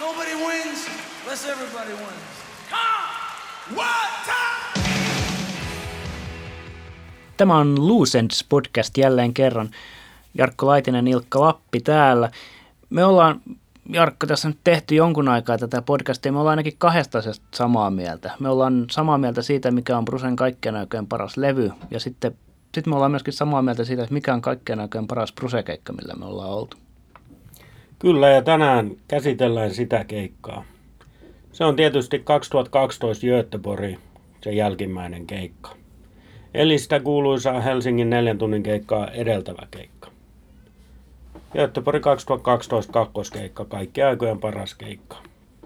Nobody wins unless everybody wins. Come! One time! Tämä on Loose Ends podcast jälleen kerran. Jarkko Laitinen, Ilkka Lappi täällä. Me ollaan, Jarkko, tässä nyt tehty jonkun aikaa tätä podcastia. Me ollaan ainakin kahdesta asiasta samaa mieltä. Me ollaan samaa mieltä siitä, mikä on Brusen kaikkien aikojen paras levy. Ja sitten sit me ollaan myöskin samaa mieltä siitä, että mikä on kaikkien aikojen paras Bruse-keikka, millä me ollaan oltu. Kyllä, ja tänään käsitellään sitä keikkaa. Se on tietysti 2012 Göteborg, se jälkimmäinen keikka. Eli sitä kuuluisaa Helsingin neljän tunnin keikkaa edeltävä keikka. Göteborg 2012 kakkoskeikka, kaikki aikojen paras keikka.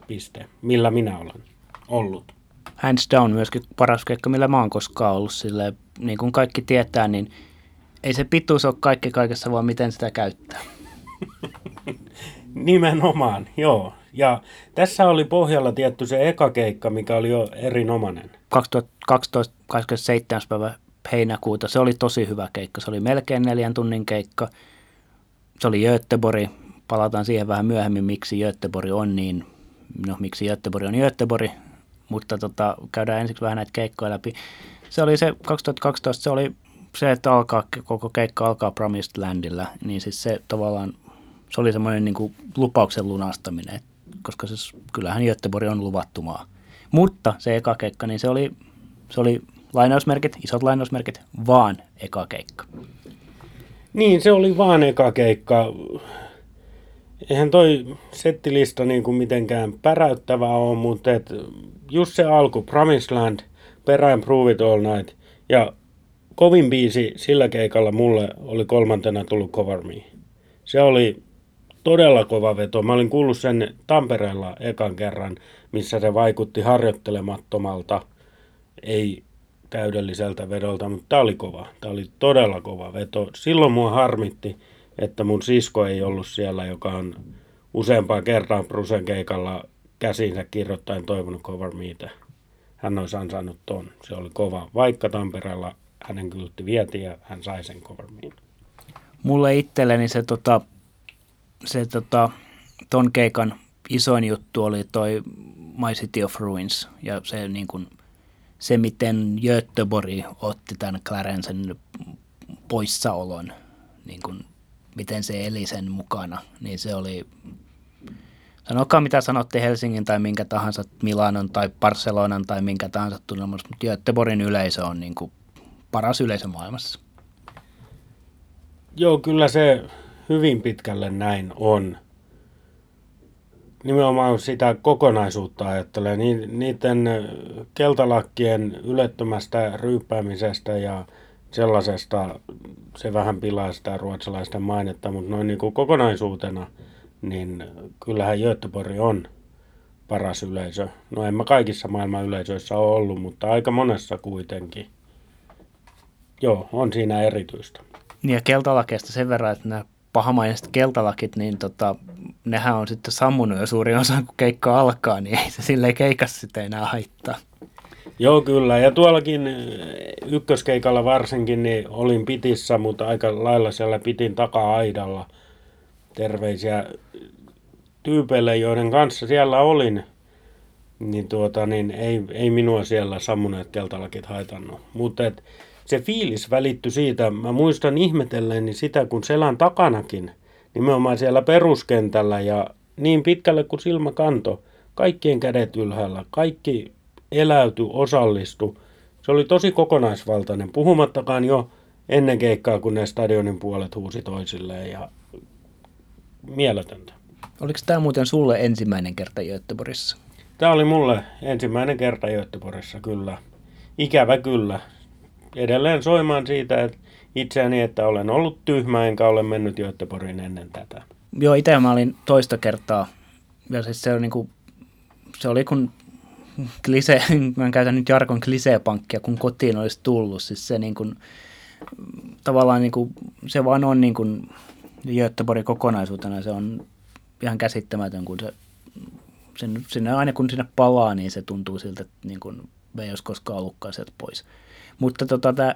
Piste. Millä minä olen ollut. Hands down myöskin paras keikka, millä mä oon koskaan ollut. Silleen, niin kuin kaikki tietää, niin ei se pituus ole kaikki kaikessa, vaan miten sitä käyttää. Nimenomaan, joo. Ja tässä oli pohjalla tietty se eka keikka, mikä oli jo erinomainen. 2012 27. päivä heinäkuuta, se oli tosi hyvä keikka. Se oli melkein neljän tunnin keikka. Se oli Göteborg. Palataan siihen vähän myöhemmin, miksi Göteborg on niin, no miksi Göteborg on Göteborg, mutta tota, käydään ensiksi vähän näitä keikkoja läpi. Se oli se 2012, se oli se, että alkaa, koko keikka alkaa Promised Landilla, niin siis se tavallaan, se oli semmoinen niin kuin lupauksen lunastaminen, koska siis, kyllähän Göteborg on luvattu maa. Mutta se eka keikka, niin se oli, se oli lainausmerkit, isot lainausmerkit, vaan eka keikka. Niin, se oli vaan eka keikka. Eihän toi settilista niin kuin mitenkään päräyttävää ole, mutta et just se alku, Promised Land, Perään Prove It All Night ja kovin biisi sillä keikalla mulle oli kolmantena tullut Cover Me. Se oli todella kova veto. Mä olin kuullut sen Tampereella ekan kerran, missä se vaikutti harjoittelemattomalta, ei täydelliseltä vedolta, mutta tämä oli kova. Tämä oli todella kova veto. Silloin mua harmitti, että mun sisko ei ollut siellä, joka on useampaan kertaan Brusen keikalla käsinsä kirjoittain toivonut Cover Meitä. Hän olisi ansainnut ton. Se oli kova. Vaikka Tampereella hänen kyltti vietiin ja hän sai sen Cover Meitä. Mulle itselleni se, tota, se tota, ton keikan isoin juttu oli toi My City of Ruins ja se, niin kun, se miten Göteborg otti tämän Clarensen poissaolon, niin kun, miten se eli sen mukana, niin se oli, sanokaa mitä sanotte Helsingin tai minkä tahansa Milanon tai Barcelonan tai minkä tahansa tunnelmassa, mutta Göteborgin yleisö on niin kuin paras yleisö maailmassa. Joo, kyllä se hyvin pitkälle näin on. Nimenomaan sitä kokonaisuutta ajattelee, niiden keltalakkien ylettömästä ryyppäämisestä ja sellaisesta, se vähän pilaa sitä ruotsalaisten mainetta, mutta noin niin kuin kokonaisuutena, niin kyllähän Göteborg on paras yleisö. No en mä kaikissa maailman yleisöissä ole ollut, mutta aika monessa kuitenkin. Joo, on siinä erityistä. Niin ja keltalakeista sen verran, että nämä pahamaiset keltalakit, niin tota, nehän on sitten sammunut jo suurin osa, kun keikka alkaa, niin ei se silleen keikassa sitten enää haittaa. Joo, kyllä. Ja tuollakin ykköskeikalla varsinkin niin olin pitissä, mutta aika lailla siellä pitin taka-aidalla. Terveisiä tyypeille, joiden kanssa siellä olin. Niin, tuota, niin ei, ei minua siellä sammuneet keltalakit haitannut. Mutta se fiilis välittyi siitä, mä muistan ihmetelleeni sitä, kun selän takanakin, nimenomaan siellä peruskentällä ja niin pitkälle kuin silmä kanto, kaikkien kädet ylhäällä, kaikki eläyty, osallistu. Se oli tosi kokonaisvaltainen, puhumattakaan jo ennen keikkaa, kun ne stadionin puolet huusi toisilleen ja mieletöntä. Oliko tämä muuten sulle ensimmäinen kerta Göteborgissa? Tämä oli mulle ensimmäinen kerta Göteborgissa, kyllä. Ikävä kyllä edelleen soimaan siitä, että itseäni, että olen ollut tyhmä enkä ole mennyt Göteborgin ennen tätä. Joo, itse mä olin toista kertaa. Ja siis se, oli niin kuin, se oli kun klise, mä käytän nyt Jarkon kliseepankkia, kun kotiin olisi tullut. Siis se niin kuin, tavallaan niin kuin, se vaan on niin kuin Göteborgin kokonaisuutena, se on ihan käsittämätön, kun se sinne, sinne, aina kun sinne palaa, niin se tuntuu siltä, että niin kuin, me ei olisi koskaan ollutkaan sieltä pois. Mutta tota, tämä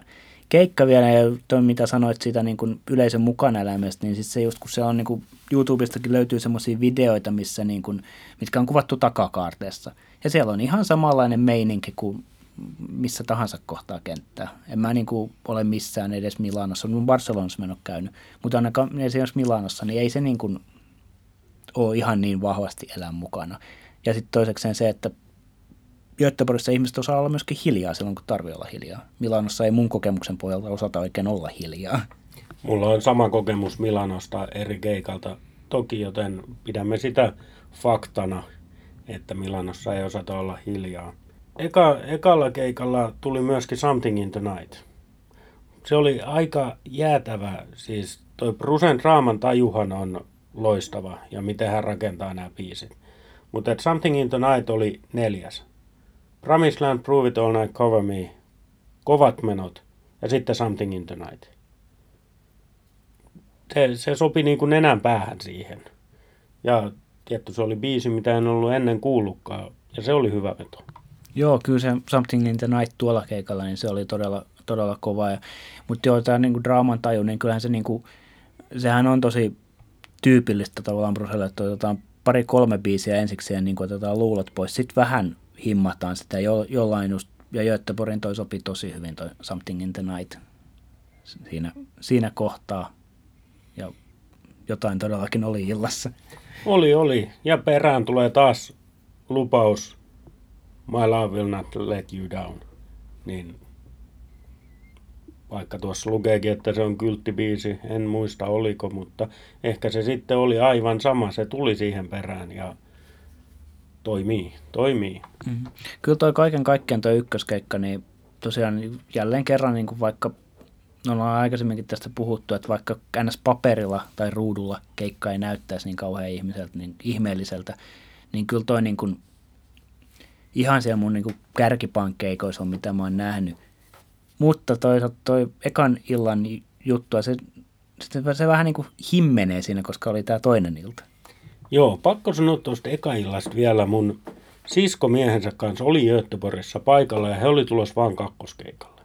keikka vielä, ja toi mitä sanoit siitä niin kuin yleisön mukana elämästä, niin siis se just kun se on niin kuin YouTubestakin löytyy semmoisia videoita, missä niin kuin, mitkä on kuvattu takakaarteessa. Ja siellä on ihan samanlainen meininki kuin missä tahansa kohtaa kenttää. En mä niin kuin ole missään edes Milanossa, on Barcelonassa mennyt käynyt, mutta ainakaan esimerkiksi Milanossa, niin ei se niin kuin ole ihan niin vahvasti elää mukana. Ja sitten toisekseen se, että Göteborgissa ihmiset osaa olla myöskin hiljaa silloin, kun tarvii olla hiljaa. Milanossa ei mun kokemuksen pohjalta osata oikein olla hiljaa. Mulla on sama kokemus Milanosta eri keikalta toki, joten pidämme sitä faktana, että Milanossa ei osata olla hiljaa. Eka, ekalla keikalla tuli myöskin Something in the Night. Se oli aika jäätävä, siis toi Brusen draaman tajuhan on loistava ja miten hän rakentaa nämä biisit. Mutta Something in the Night oli neljäs. Promised Land, Prove It All Night, Cover Me, kovat menot ja sitten Something in the Night. Se, se sopi niin kuin nenän päähän siihen. Ja tietty se oli biisi, mitä en ollut ennen kuullutkaan ja se oli hyvä veto. Joo, kyllä se Something in the Night tuolla keikalla, niin se oli todella, todella kova. Ja, mutta joo, tämä niin draaman taju, niin kyllähän se niin kuin, sehän on tosi tyypillistä tavallaan Bruselle, että otetaan pari-kolme biisiä ensiksi ja niin kuin otetaan luulot pois. Sitten vähän himmataan sitä jo, jollain just, ja Göteborgin toi sopi tosi hyvin toi Something in the Night siinä, siinä kohtaa. Ja jotain todellakin oli illassa. Oli, oli. Ja perään tulee taas lupaus My Love Will Not Let You Down. Niin vaikka tuossa lukeekin, että se on kylttibiisi, en muista oliko, mutta ehkä se sitten oli aivan sama, se tuli siihen perään ja toimii, toimii. Mm-hmm. Kyllä toi kaiken kaikkiaan tuo ykköskeikka, niin tosiaan jälleen kerran niin kuin vaikka no ollaan aikaisemminkin tästä puhuttu, että vaikka ns. paperilla tai ruudulla keikka ei näyttäisi niin kauhean ihmiseltä, niin ihmeelliseltä, niin kyllä toi niin kuin, ihan siellä mun niin kuin kärkipankkeikoissa on, mitä mä oon nähnyt. Mutta toisaalta toi ekan illan juttu, se, se, se vähän niin kuin himmenee siinä, koska oli tämä toinen ilta. Joo, pakko sanoa tuosta eka-illasta vielä. Mun sisko miehensä kanssa oli Göteborgissa paikalla ja he oli tulossa vaan kakkoskeikalle.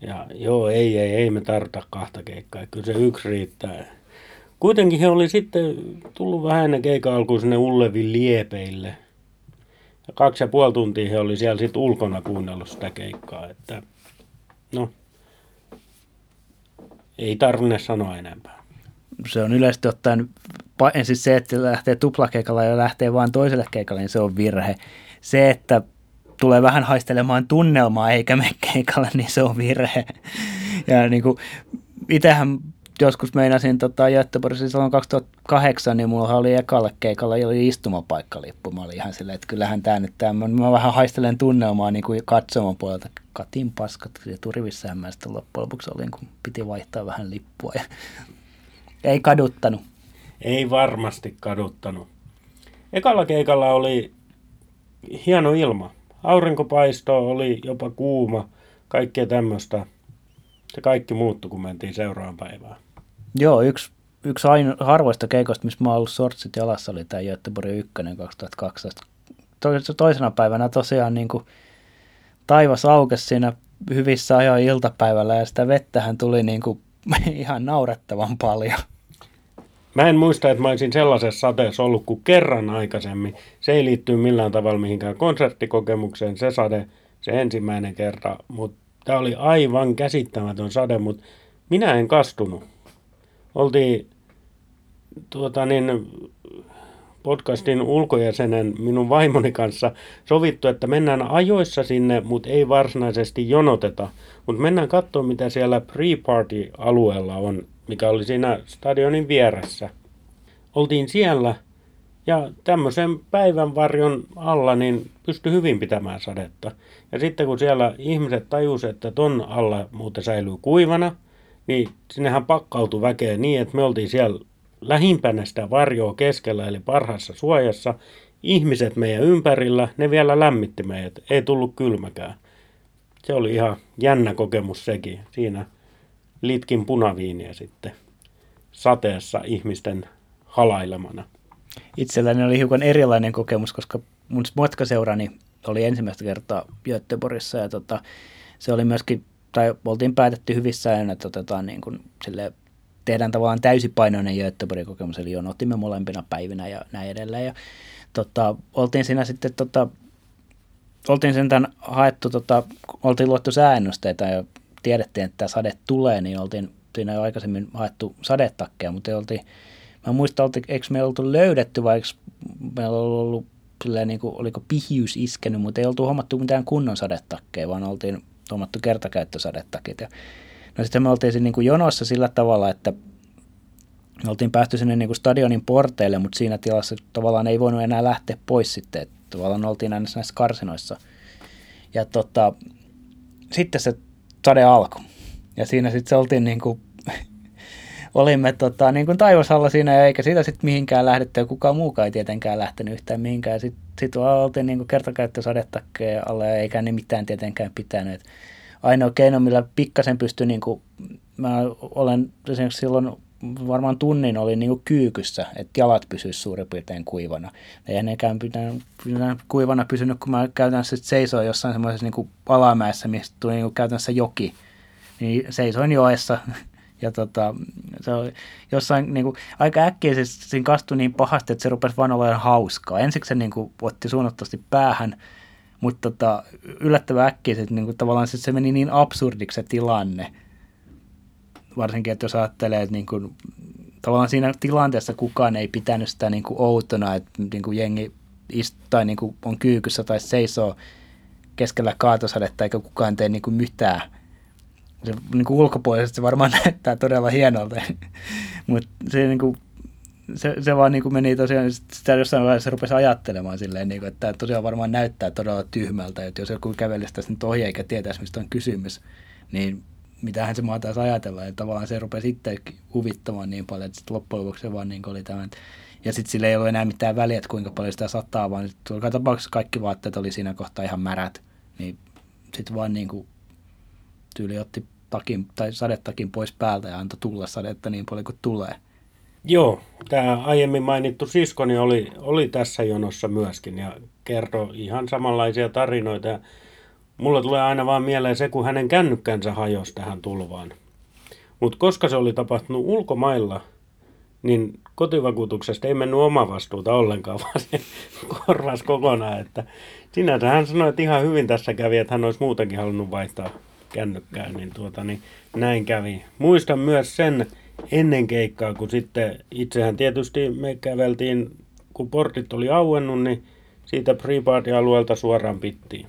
Ja joo, ei, ei, ei me tarvita kahta keikkaa, kyllä se yksi riittää. Kuitenkin he oli sitten tullut vähän ennen keikan alkuun sinne Ullevin liepeille. Ja kaksi ja puoli tuntia he oli siellä sitten ulkona kuunnellut sitä keikkaa, että no, ei tarvinne sanoa enempää. Se on yleisesti ottaen siis se, että lähtee tuplakeikalla ja lähtee vain toiselle keikalle, niin se on virhe. Se, että tulee vähän haistelemaan tunnelmaa eikä mene keikalle, niin se on virhe. Ja niin kuin, itsehän joskus meinasin tota, Göteborgissa silloin 2008, niin mulla oli ekalle keikalla oli istumapaikkalippu. Mä olin ihan silleen, että kyllähän tämä nyt tämä, mä vähän haistelen tunnelmaa niin kuin katsomon puolelta. Katin paskat ja turivissähän mä sitten loppujen lopuksi olin, kun piti vaihtaa vähän lippua. Ja ei kaduttanut. Ei varmasti kaduttanut. Ekalla keikalla oli hieno ilma. Aurinkopaisto oli jopa kuuma, kaikkea tämmöistä. Se kaikki muuttui, kun mentiin seuraavaan päivään. Joo, yksi, yksi aino, harvoista keikoista, missä mä oon ollut sortsit jalassa, oli tämä Göteborgin 1 2012. Toisena päivänä tosiaan niin kuin taivas aukesi siinä hyvissä ajoin iltapäivällä ja sitä vettähän tuli niin kuin ihan naurettavan paljon. Mä en muista, että mä olisin sellaisessa sateessa ollut kuin kerran aikaisemmin. Se ei liittyy millään tavalla mihinkään konserttikokemukseen, se sade, se ensimmäinen kerta. Mutta tämä oli aivan käsittämätön sade, mutta minä en kastunut. Oltiin tuota niin, podcastin ulkojäsenen minun vaimoni kanssa sovittu, että mennään ajoissa sinne, mutta ei varsinaisesti jonoteta. Mutta mennään katsomaan, mitä siellä pre-party-alueella on mikä oli siinä stadionin vieressä. Oltiin siellä ja tämmöisen päivän varjon alla niin pystyi hyvin pitämään sadetta. Ja sitten kun siellä ihmiset tajusivat, että ton alla muuten säilyy kuivana, niin sinnehän pakkautui väkeä niin, että me oltiin siellä lähimpänä sitä varjoa keskellä, eli parhaassa suojassa. Ihmiset meidän ympärillä, ne vielä lämmitti meidät, ei tullut kylmäkään. Se oli ihan jännä kokemus sekin. Siinä litkin punaviiniä sitten sateessa ihmisten halailemana. Itselläni oli hiukan erilainen kokemus, koska mun matkaseurani oli ensimmäistä kertaa Göteborgissa ja tota, se oli myöskin tai oltiin päätetty hyvissä ajoin, että otetaan niin kuin, sille, tehdään tavallaan täysipainoinen Göteborgin kokemus, eli jonotimme molempina päivinä ja näin edelleen. Ja, tota, oltiin siinä sitten, tota, oltiin sen tämän haettu, tota, oltiin luettu sääennusteita ja tiedettiin, että tämä sade tulee, niin oltiin siinä jo aikaisemmin haettu sadetakkeja, mutta oltiin, mä muistan, eikö me oltu löydetty vai eikö meillä ollut, ollut niin kuin, oliko pihiys iskenyt, mutta ei oltu huomattu mitään kunnon sadetakkeja, vaan oltiin huomattu kertakäyttösadetakit. Ja, no sitten me oltiin siinä niin kuin jonossa sillä tavalla, että me oltiin päästy sinne niin kuin stadionin porteille, mutta siinä tilassa tavallaan ei voinut enää lähteä pois sitten, että tavallaan oltiin aina näissä karsinoissa. Ja tota, sitten se sade alkoi. Ja siinä sitten se oltiin niin kuin olimme tota, niin kuin taivasalla siinä, eikä siitä sitten mihinkään lähdetty, ja kukaan muukaan ei tietenkään lähtenyt yhtään mihinkään. Sitten sit oltiin niin kuin kertakäyttösadetakkeja alle, eikä ne mitään tietenkään pitänyt. Ainoa keino, millä pikkasen pystyi, niin kuin, mä olen esimerkiksi silloin varmaan tunnin oli niin kuin kyykyssä, että jalat pysyisivät suurin piirtein kuivana. Ei nekään pitänyt, kuivana pysynyt, kun mä käytännössä seisoin jossain semmoisessa niin alamäessä, mistä tuli niin käytännössä joki. Niin seisoin joessa ja tota, se oli jossain niin kuin, aika äkkiäisesti siinä kastui niin pahasti, että se rupesi vaan olemaan hauskaa. Ensiksi se niin kuin, otti suunnattomasti päähän, mutta tota, yllättävän äkkiäisesti niin kuin, tavallaan se, se meni niin absurdiksi se tilanne. Varsinkin, että jos ajattelee, että niin kuin, tavallaan siinä tilanteessa kukaan ei pitänyt sitä niin kuin outona, että niin kuin jengi ist, tai niin kuin on kyykyssä tai seisoo keskellä kaatosadetta eikä kukaan tee niin kuin mitään – se niin kuin ulkopuolisesti se varmaan näyttää todella hienolta, mutta se, niin kuin, se, se vaan niin kuin meni tosiaan, sitä jossain vaiheessa rupesi ajattelemaan silleen, niin kuin, että tämä tosiaan varmaan näyttää todella tyhmältä, että jos joku kävelisi tässä nyt ohi eikä tietäisi, mistä on kysymys, niin mitähän se mahtaisi ajatella, ja tavallaan se rupesi itse huvittamaan niin paljon, että sitten loppujen lopuksi se vaan niin oli tämä, ja sitten sillä ei ollut enää mitään väliä, että kuinka paljon sitä sataa, vaan joka tapauksessa kaikki vaatteet oli siinä kohtaa ihan märät, niin sitten vaan niin kuin tyyli otti takin, tai sadettakin pois päältä ja antoi tulla sadetta niin paljon kuin tulee. Joo, tämä aiemmin mainittu siskoni oli, oli tässä jonossa myöskin ja kertoi ihan samanlaisia tarinoita. Ja mulle tulee aina vaan mieleen se, kun hänen kännykkänsä hajosi tähän tulvaan. Mutta koska se oli tapahtunut ulkomailla, niin kotivakuutuksesta ei mennyt oma vastuuta ollenkaan, vaan se korvasi kokonaan. Että sinänsä hän sanoi, että ihan hyvin tässä kävi, että hän olisi muutenkin halunnut vaihtaa kännykkään, niin, tuota, niin näin kävi. Muistan myös sen ennen keikkaa, kun sitten itsehän tietysti me käveltiin, kun portit oli auennut, niin siitä Preparty-alueelta suoraan pittiin.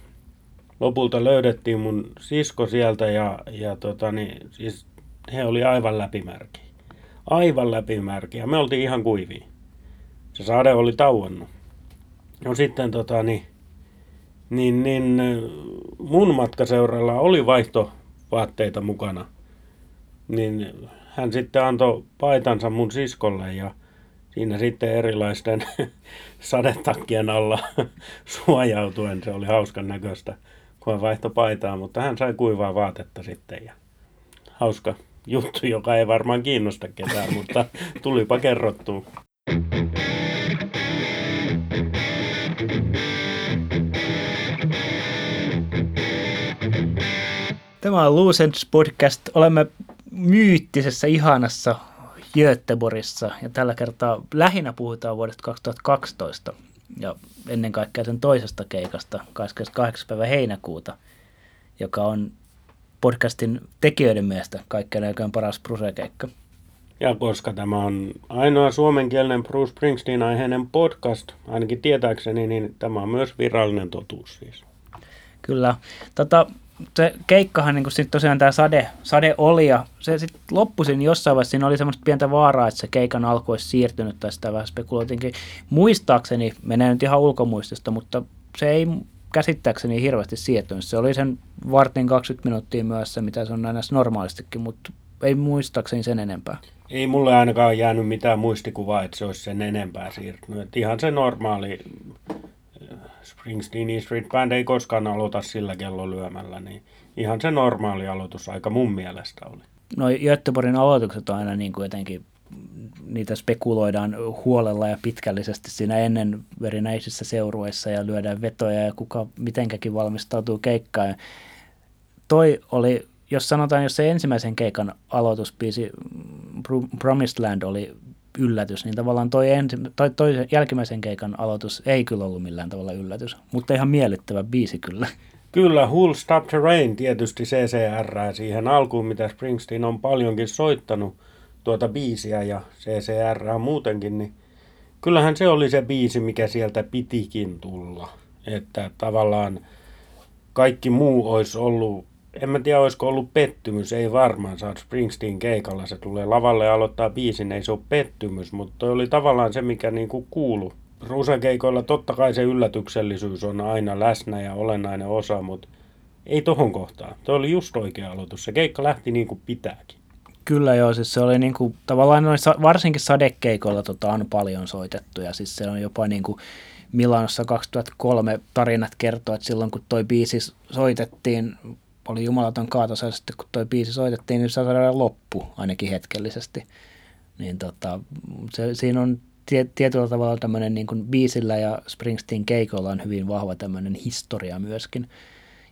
Lopulta löydettiin mun sisko sieltä ja, ja tota, niin, siis he oli aivan läpimärki. Aivan läpimärki ja me oltiin ihan kuivia. Se sade oli tauonnut. No sitten tota, niin, niin, niin mun matkaseuralla oli vaihtovaatteita mukana. Niin hän sitten antoi paitansa mun siskolle ja siinä sitten erilaisten sadetakkien alla suojautuen. Se oli hauskan näköistä, kun hän vaihtoi paitaa, mutta hän sai kuivaa vaatetta sitten ja hauska juttu, joka ei varmaan kiinnosta ketään, mutta tulipa kerrottua. Tämä on Lucens Podcast. Olemme myyttisessä, ihanassa Göteborgissa ja tällä kertaa lähinnä puhutaan vuodesta 2012 ja ennen kaikkea sen toisesta keikasta 28. päivä heinäkuuta, joka on podcastin tekijöiden mielestä kaikkein aikojen paras Bruce-keikka. Ja koska tämä on ainoa suomenkielinen Bruce Springsteen-aiheinen podcast, ainakin tietääkseni, niin tämä on myös virallinen totuus siis. Kyllä. Tota, se keikkahan niin sitten tosiaan tämä sade, sade oli ja se sitten loppui siinä jossain vaiheessa, siinä oli semmoista pientä vaaraa, että se keikan alku olisi siirtynyt tai sitä vähän spekuloitinkin. Muistaakseni, menee nyt ihan ulkomuistista, mutta se ei käsittääkseni hirveästi siirtynyt. Se oli sen vartin 20 minuuttia myös se, mitä se on aina normaalistikin, mutta ei muistaakseni sen enempää. Ei mulle ainakaan jäänyt mitään muistikuvaa, että se olisi sen enempää siirtynyt. Että ihan se normaali Springsteen Street Band ei koskaan aloita sillä kellolyömällä, niin ihan se normaali aloitusaika mun mielestä oli. No Göteborgin aloitukset on aina niin kuin jotenkin, niitä spekuloidaan huolella ja pitkällisesti siinä ennen verinäisissä seurueissa ja lyödään vetoja ja kuka mitenkäkin valmistautuu keikkaan. Toi oli jos sanotaan, jos se ensimmäisen keikan aloituspiisi Promised Land oli yllätys, niin tavallaan toi, ensi, toi, toi jälkimmäisen keikan aloitus ei kyllä ollut millään tavalla yllätys, mutta ihan miellyttävä biisi kyllä. Kyllä, Who'll Stop the Rain tietysti CCR siihen alkuun, mitä Springsteen on paljonkin soittanut tuota biisiä ja CCR muutenkin, niin kyllähän se oli se biisi, mikä sieltä pitikin tulla. Että tavallaan kaikki muu olisi ollut, en mä tiedä olisiko ollut pettymys, ei varmaan, sä Springsteen keikalla, se tulee lavalle ja aloittaa biisin, ei se ole pettymys, mutta oli tavallaan se, mikä niinku kuulu. Rusakeikoilla totta kai se yllätyksellisyys on aina läsnä ja olennainen osa, mutta ei tohon kohtaan. Tuo oli just oikea aloitus. Se keikka lähti niin kuin pitääkin. Kyllä joo, siis se oli niin kuin, tavallaan noin, varsinkin sadekeikoilla tota, on paljon soitettu ja siis se on jopa niin kuin Milanossa 2003 tarinat kertoo, että silloin kun toi biisi soitettiin, oli jumalaton kaatosa, sitten kun toi biisi soitettiin, niin se saada loppu ainakin hetkellisesti. Niin tota, se, siinä on tie, tietyllä tavalla tämmöinen niin kuin biisillä ja Springsteen keikoilla on hyvin vahva tämmöinen historia myöskin.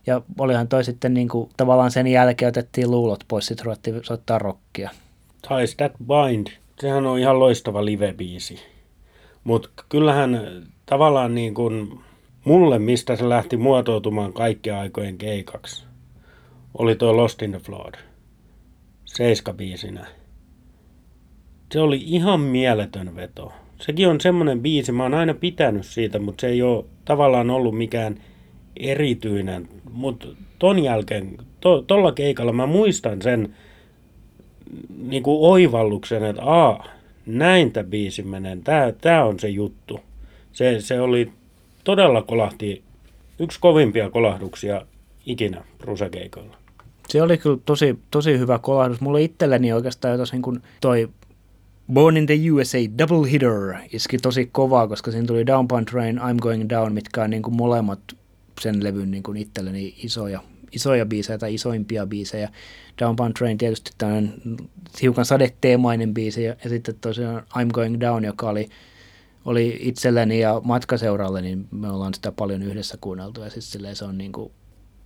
Ja olihan toi sitten niin kuin, tavallaan sen jälkeen otettiin luulot pois, sitten ruvettiin soittaa rockia. Ties That Bind, sehän on ihan loistava live-biisi. Mutta kyllähän tavallaan niin kuin mulle, mistä se lähti muotoutumaan kaikkien aikojen keikaksi, oli tuo Lost in the Flood. Seiska-biisinä. Se oli ihan mieletön veto. Sekin on semmoinen biisi, mä oon aina pitänyt siitä, mutta se ei ole tavallaan ollut mikään erityinen. Mutta ton jälkeen, to, tolla keikalla mä muistan sen niin kuin oivalluksen, että a, näin tämä biisi menee, tää, tää on se juttu. Se, se oli todella kolahti, yksi kovimpia kolahduksia ikinä Brusekeikoilla. Se oli kyllä tosi, tosi hyvä kolahdus. Mulle itselleni oikeastaan jotain kuin toi Born in the USA Double Hitter iski tosi kovaa, koska siinä tuli Down Train, I'm Going Down, mitkä on niin kuin molemmat sen levyn niin kuin itselleni isoja, isoja biisejä tai isoimpia biisejä. Down Train tietysti tämmöinen hiukan sadeteemainen biisi ja, ja sitten tosiaan I'm Going Down, joka oli, oli itselleni ja matkaseuralle, niin me ollaan sitä paljon yhdessä kuunneltu ja siis se on niin kuin,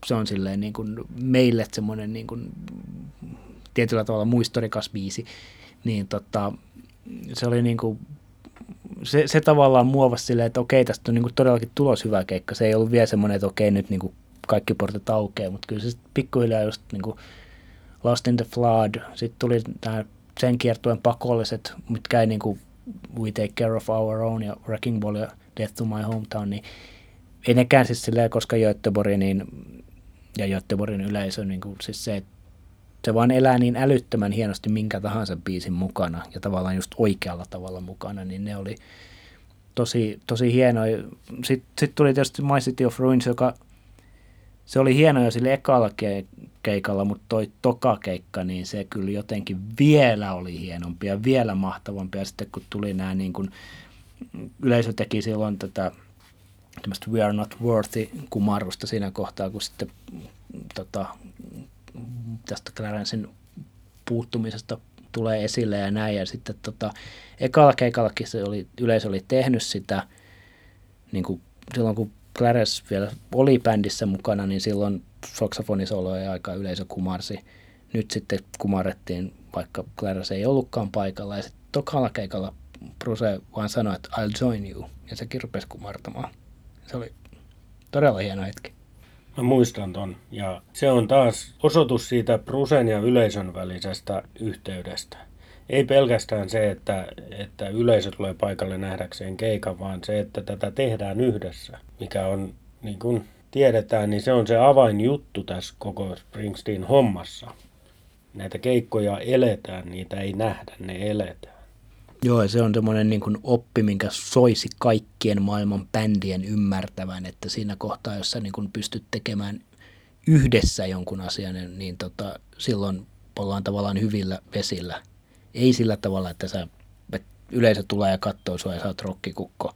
se on silleen niin kuin meille semmoinen niin kuin tietyllä tavalla muistorikas biisi, niin tota, se oli niin kuin, se, se tavallaan muovasi silleen, että okei, tästä on niin kuin todellakin tulos hyvä keikka. Se ei ollut vielä semmoinen, että okei, nyt niin kuin kaikki portit aukeaa, mutta kyllä se pikkuhiljaa just niin kuin Lost in the Flood, sitten tuli tämä sen kiertueen pakolliset, mitkä ei niin kuin We Take Care of Our Own ja Wrecking Ball ja Death to My Hometown, niin ei nekään siis silleen, koska Göteborg niin, ja Göteborgin yleisö, niin kuin, siis se, se vaan elää niin älyttömän hienosti minkä tahansa biisin mukana ja tavallaan just oikealla tavalla mukana, niin ne oli tosi, tosi hienoja. Sitten sit tuli tietysti My City of Ruins, joka se oli hieno jo sille ekalla keikalla, mutta toi toka keikka, niin se kyllä jotenkin vielä oli hienompi ja vielä mahtavampi. Ja sitten kun tuli nämä niin kuin, yleisö teki silloin tätä tämmöistä We Are Not Worthy kumarrusta siinä kohtaa, kun sitten tota, tästä Clarencein puuttumisesta tulee esille ja näin. Ja sitten tota, ekalla keikallakin se oli, yleisö oli tehnyt sitä, niin kuin silloin kun Clarence vielä oli bändissä mukana, niin silloin saksofonisoloja aika yleisö kumarsi. Nyt sitten kumarrettiin, vaikka Clarence ei ollutkaan paikalla. Ja sitten tokalla keikalla Bruce vaan sanoi, että I'll join you. Ja sekin rupesi kumartamaan. Se oli todella hieno hetki. Mä muistan ton. Ja se on taas osoitus siitä Prusen ja yleisön välisestä yhteydestä. Ei pelkästään se, että, että yleisö tulee paikalle nähdäkseen keikan, vaan se, että tätä tehdään yhdessä, mikä on, niin kuin tiedetään, niin se on se avainjuttu tässä koko Springsteen hommassa. Näitä keikkoja eletään, niitä ei nähdä, ne eletään. Joo, se on semmoinen niin kuin oppi, minkä soisi kaikkien maailman bändien ymmärtävän, että siinä kohtaa, jossa niin kuin pystyt tekemään yhdessä jonkun asian, niin, niin tota, silloin ollaan tavallaan hyvillä vesillä. Ei sillä tavalla, että, sä, yleisö tulee ja katsoo sua ja sä oot rokkikukko.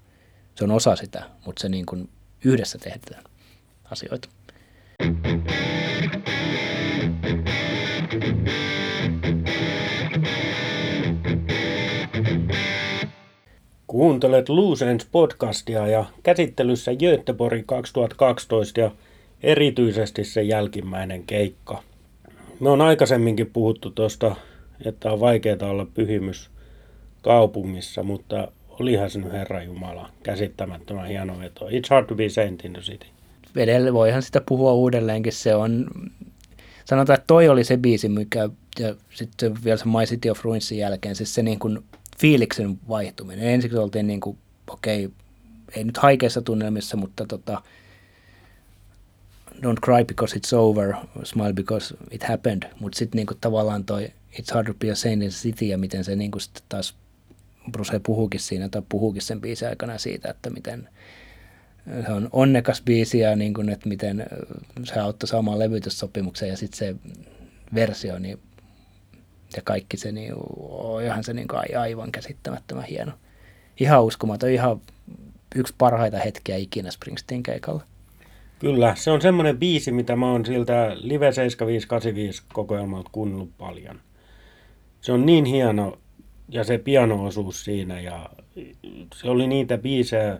Se on osa sitä, mutta se niin kuin yhdessä tehdään asioita. Kuuntelet Loose Ends podcastia ja käsittelyssä Göteborg 2012 ja erityisesti se jälkimmäinen keikka. Me on aikaisemminkin puhuttu tuosta, että on vaikeaa olla pyhimys kaupungissa, mutta olihan se nyt Herra Jumala käsittämättömän hieno veto. It's hard to be saint in the city. Vedelle voihan sitä puhua uudelleenkin. Se on, sanotaan, että toi oli se biisi, mikä, ja sitten vielä se My City of Ruinsin jälkeen, siis se niin kuin fiiliksen vaihtuminen. Ensiksi oltiin niin kuin, okei, ei nyt haikeissa tunnelmissa, mutta tota, don't cry because it's over, smile because it happened. Mutta sitten niinku tavallaan toi It's hard to be a saint in city ja miten se niinku sitten taas Bruce puhuukin siinä tai puhuukin sen biisin aikana siitä, että miten se on onnekas biisi ja niin kuin, että miten se auttoi saamaan levytyssopimuksen ja sitten se versio niin, ja kaikki se, niin onhan se niin kuin aivan käsittämättömän hieno. Ihan uskomaton, ihan yksi parhaita hetkiä ikinä Springsteen keikalla. Kyllä, se on semmoinen biisi, mitä mä oon siltä Live 7585 kokoelmalta kuunnellut paljon. Se on niin hieno ja se pianoosuus siinä ja se oli niitä biisejä,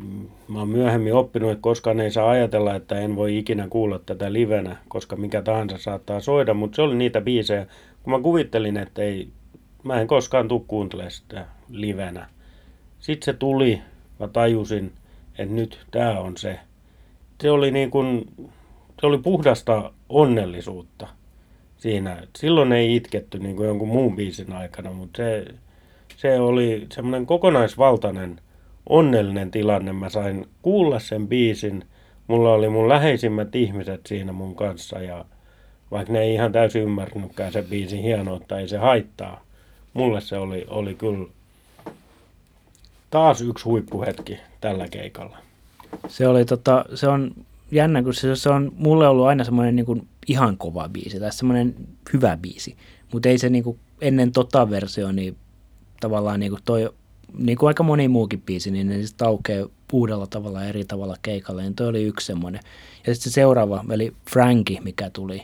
mm, mä oon myöhemmin oppinut, että koskaan ei saa ajatella, että en voi ikinä kuulla tätä livenä, koska mikä tahansa saattaa soida, mutta se oli niitä biisejä, kun mä kuvittelin, että ei, mä en koskaan tule kuuntelemaan sitä livenä. Sitten se tuli, mä tajusin, että nyt tämä on se. Se oli niin kuin, se oli puhdasta onnellisuutta siinä. Silloin ei itketty niin kuin jonkun muun biisin aikana, mutta se, se oli semmoinen kokonaisvaltainen onnellinen tilanne. Mä sain kuulla sen biisin. Mulla oli mun läheisimmät ihmiset siinä mun kanssa ja vaikka ne ei ihan täysin ymmärtänytkään sen biisin hienoutta, ei se haittaa. Mulle se oli, oli kyllä taas yksi huippuhetki tällä keikalla. Se, oli tota, se on jännä, kun se, se on mulle ollut aina semmoinen niin kuin ihan kova biisi tai semmoinen hyvä biisi, mutta ei se niin kuin ennen tota versio, niin tavallaan niin kuin toi, niin kuin aika moni muukin biisi, niin ne sitten aukeaa uudella tavalla eri tavalla keikalle, niin toi oli yksi semmoinen. Ja sitten se seuraava, eli Franki, mikä tuli,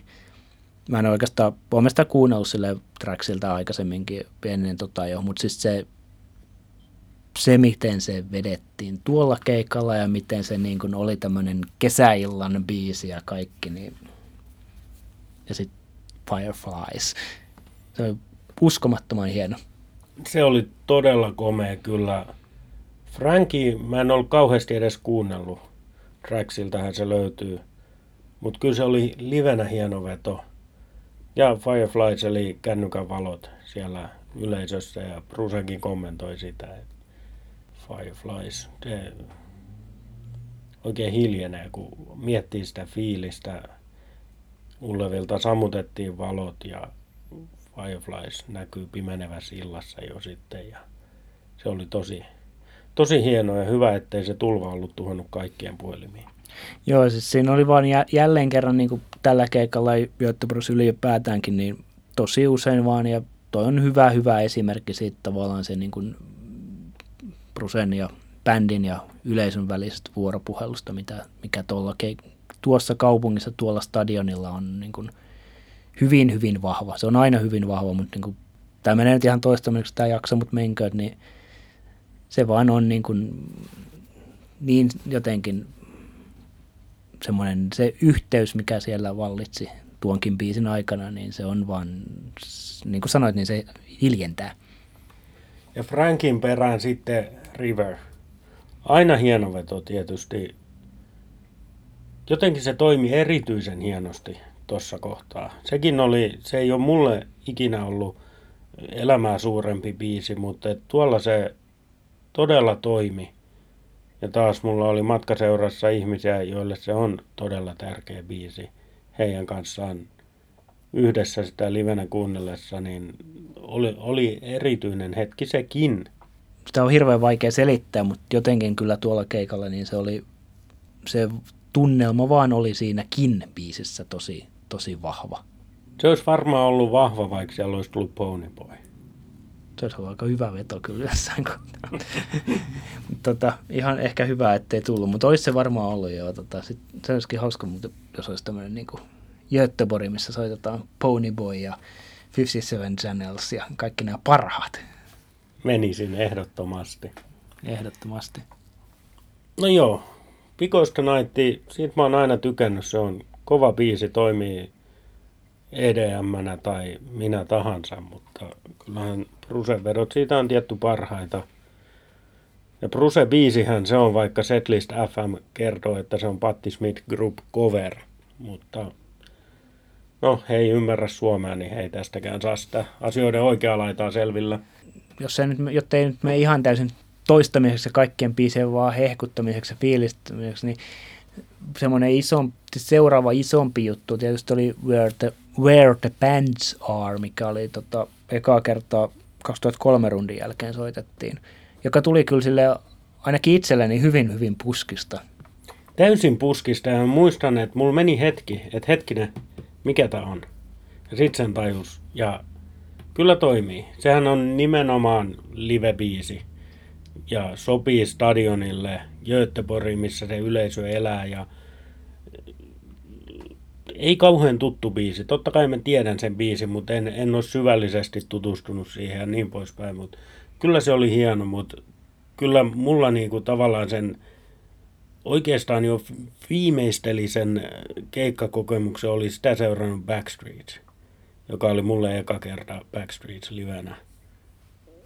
mä en oikeastaan, olen sitä kuunnellut sille tracksilta aikaisemminkin ennen tota jo, mutta siis se se, miten se vedettiin tuolla keikalla ja miten se niin kuin oli tämmöinen kesäillan biisi ja kaikki, niin ja sitten Fireflies. Se oli uskomattoman hieno. Se oli todella komea kyllä. Franki, mä en ollut kauheasti edes kuunnellut. Tracksiltähän se löytyy. Mutta kyllä se oli livenä hieno veto. Ja Fireflies eli kännykän valot siellä yleisössä ja Brusenkin kommentoi sitä, että Fireflies, se oikein hiljenee, kun miettii sitä fiilistä. Ullevilta sammutettiin valot ja Fireflies näkyy pimenevässä illassa jo sitten ja se oli tosi, tosi hieno ja hyvä, ettei se tulva ollut tuhonnut kaikkien puhelimiin. Joo, siis siinä oli vaan jälleen kerran niin kuin tällä keikalla Göteborgs ylipäätäänkin, niin tosi usein vaan, ja toi on hyvä, hyvä esimerkki siitä tavallaan se niin kuin Brusen ja bändin ja yleisön välisestä vuoropuhelusta, mitä, mikä tuolla, tuossa kaupungissa, tuolla stadionilla on niin kuin hyvin, hyvin vahva. Se on aina hyvin vahva, mutta niin kuin, tämä menee nyt ihan toistamiseksi tämä jakso, mutta menköön, niin se vaan on niin, kuin, niin jotenkin semmoinen se yhteys, mikä siellä vallitsi tuonkin biisin aikana, niin se on vaan, niin kuin sanoit, niin se hiljentää. Ja Frankin perään sitten River. Aina hieno veto tietysti. Jotenkin se toimi erityisen hienosti tuossa kohtaa. Sekin oli, se ei ole mulle ikinä ollut elämää suurempi biisi, mutta tuolla se todella toimi. Ja taas mulla oli matkaseurassa ihmisiä, joille se on todella tärkeä biisi. Heidän kanssaan yhdessä sitä livenä kuunnellessa, niin oli, oli erityinen hetki sekin sitä on hirveän vaikea selittää, mutta jotenkin kyllä tuolla keikalla niin se oli, se tunnelma vaan oli siinäkin biisissä tosi, tosi vahva. Se olisi varmaan ollut vahva, vaikka siellä olisi tullut Pony Boy. Se olisi aika hyvä veto kyllä jossain kohtaa. tota, ihan ehkä hyvä, ettei tullut, mutta olisi se varmaan ollut jo. Tota, sit, se olisikin hauska, mutta jos olisi tämmöinen niin Göteborg, missä soitetaan Pony Boy ja 57 Channels ja kaikki nämä parhaat Menisin ehdottomasti. Ehdottomasti. No joo, Pikoista Night, siitä mä oon aina tykännyt, se on kova biisi, toimii edm tai minä tahansa, mutta kyllähän Brusen vedot siitä on tietty parhaita. Ja Bruse biisihän se on, vaikka Setlist FM kertoo, että se on Patti Smith Group cover, mutta no he ei ymmärrä suomea, niin he ei tästäkään saa sitä asioiden oikeaa laitaa selvillä. Jos se nyt, jotta ei nyt mene ihan täysin toistamiseksi ja kaikkien biisien vaan hehkuttamiseksi ja fiilistämiseksi, niin semmoinen iso, seuraava isompi juttu tietysti oli Where the, Where the Bands Are, mikä oli tota, ekaa kertaa 2003 rundin jälkeen soitettiin, joka tuli kyllä sille ainakin itselleni hyvin, hyvin puskista. Täysin puskista ja muistan, että mulla meni hetki, että hetkinen, mikä tämä on. Ja sit sen tajus. Ja kyllä toimii. Sehän on nimenomaan live-biisi ja sopii stadionille, Göteborgiin, missä se yleisö elää ja ei kauhean tuttu biisi. Totta kai mä tiedän sen biisin, mutta en, en ole syvällisesti tutustunut siihen ja niin poispäin. Mutta kyllä se oli hieno, mutta kyllä mulla niinku tavallaan sen oikeastaan jo viimeisteli sen keikkakokemuksen, oli sitä seurannut Backstreet, joka oli mulle eka kerta Backstreets livenä.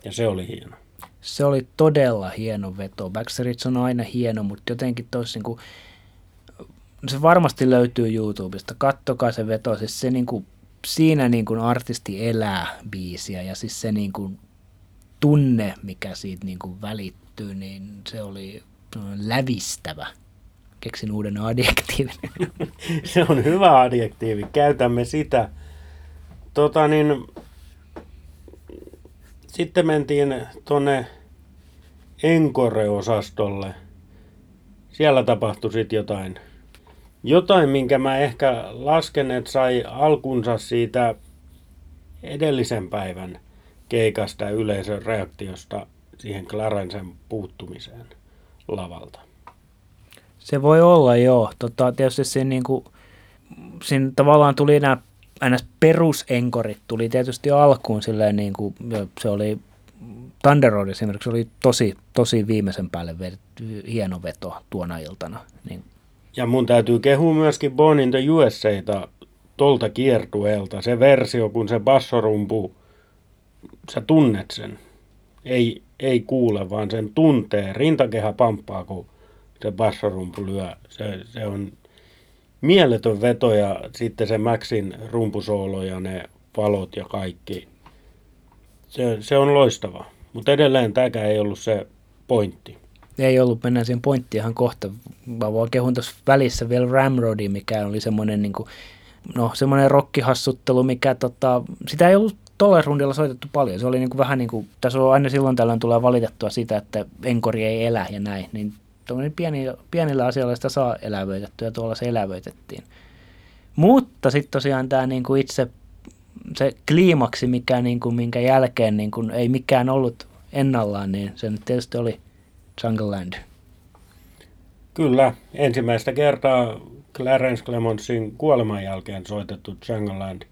Ja se oli hieno. Se oli todella hieno veto. Backstreets on aina hieno, mutta jotenkin toisin kuin se varmasti löytyy YouTubesta. Kattokaa se veto. Siis se niin kuin, siinä niin kuin artisti elää biisiä ja siis se niin kuin tunne, mikä siitä niin kuin välittyy, niin se oli lävistävä. Keksin uuden adjektiivin. se on hyvä adjektiivi. Käytämme sitä. Tota niin, sitten mentiin tuonne Encore-osastolle. Siellä tapahtui sitten jotain jotain, minkä mä ehkä lasken, että sai alkunsa siitä edellisen päivän keikasta yleisön reaktiosta siihen Clarensen puuttumiseen lavalta. Se voi olla, joo. Tota, tietysti siinä, niin kuin, siinä tavallaan tuli nämä aina perusenkorit tuli tietysti alkuun silleen niin kuin, se oli Thunder Road esimerkiksi oli tosi, tosi viimeisen päälle hieno veto tuona iltana. Niin ja mun täytyy kehua myöskin Born in the USAta kiertueelta. Se versio, kun se bassorumpu, sä tunnet sen. Ei, ei kuule, vaan sen tuntee. Rintakehä pamppaa, kun se bassorumpu lyö. Se, se on mieletön veto ja sitten se Maxin rumpusoolo ja ne valot ja kaikki. Se, se on loistava. Mutta edelleen tämäkään ei ollut se pointti ei ollut, mennään siihen pointtiin ihan kohta. Mä vaan kehun tuossa välissä vielä Ramrodi, mikä oli semmoinen niin kuin, no semmoinen rokkihassuttelu, mikä tota, sitä ei ollut tuolla rundilla soitettu paljon. Se oli niin kuin vähän niin kuin, tässä on aina silloin tällöin tulee valitettua sitä, että enkori ei elä ja näin, niin pieni, pienillä asioilla sitä saa elävöitettyä ja tuolla se elävöitettiin. Mutta sitten tosiaan tämä niin kuin itse se kliimaksi, mikä, niin kuin, minkä jälkeen niin kuin, ei mikään ollut ennallaan, niin se nyt tietysti oli Jungleland. Kyllä, ensimmäistä kertaa Clarence Clemonsin kuoleman jälkeen soitettu Jungleland.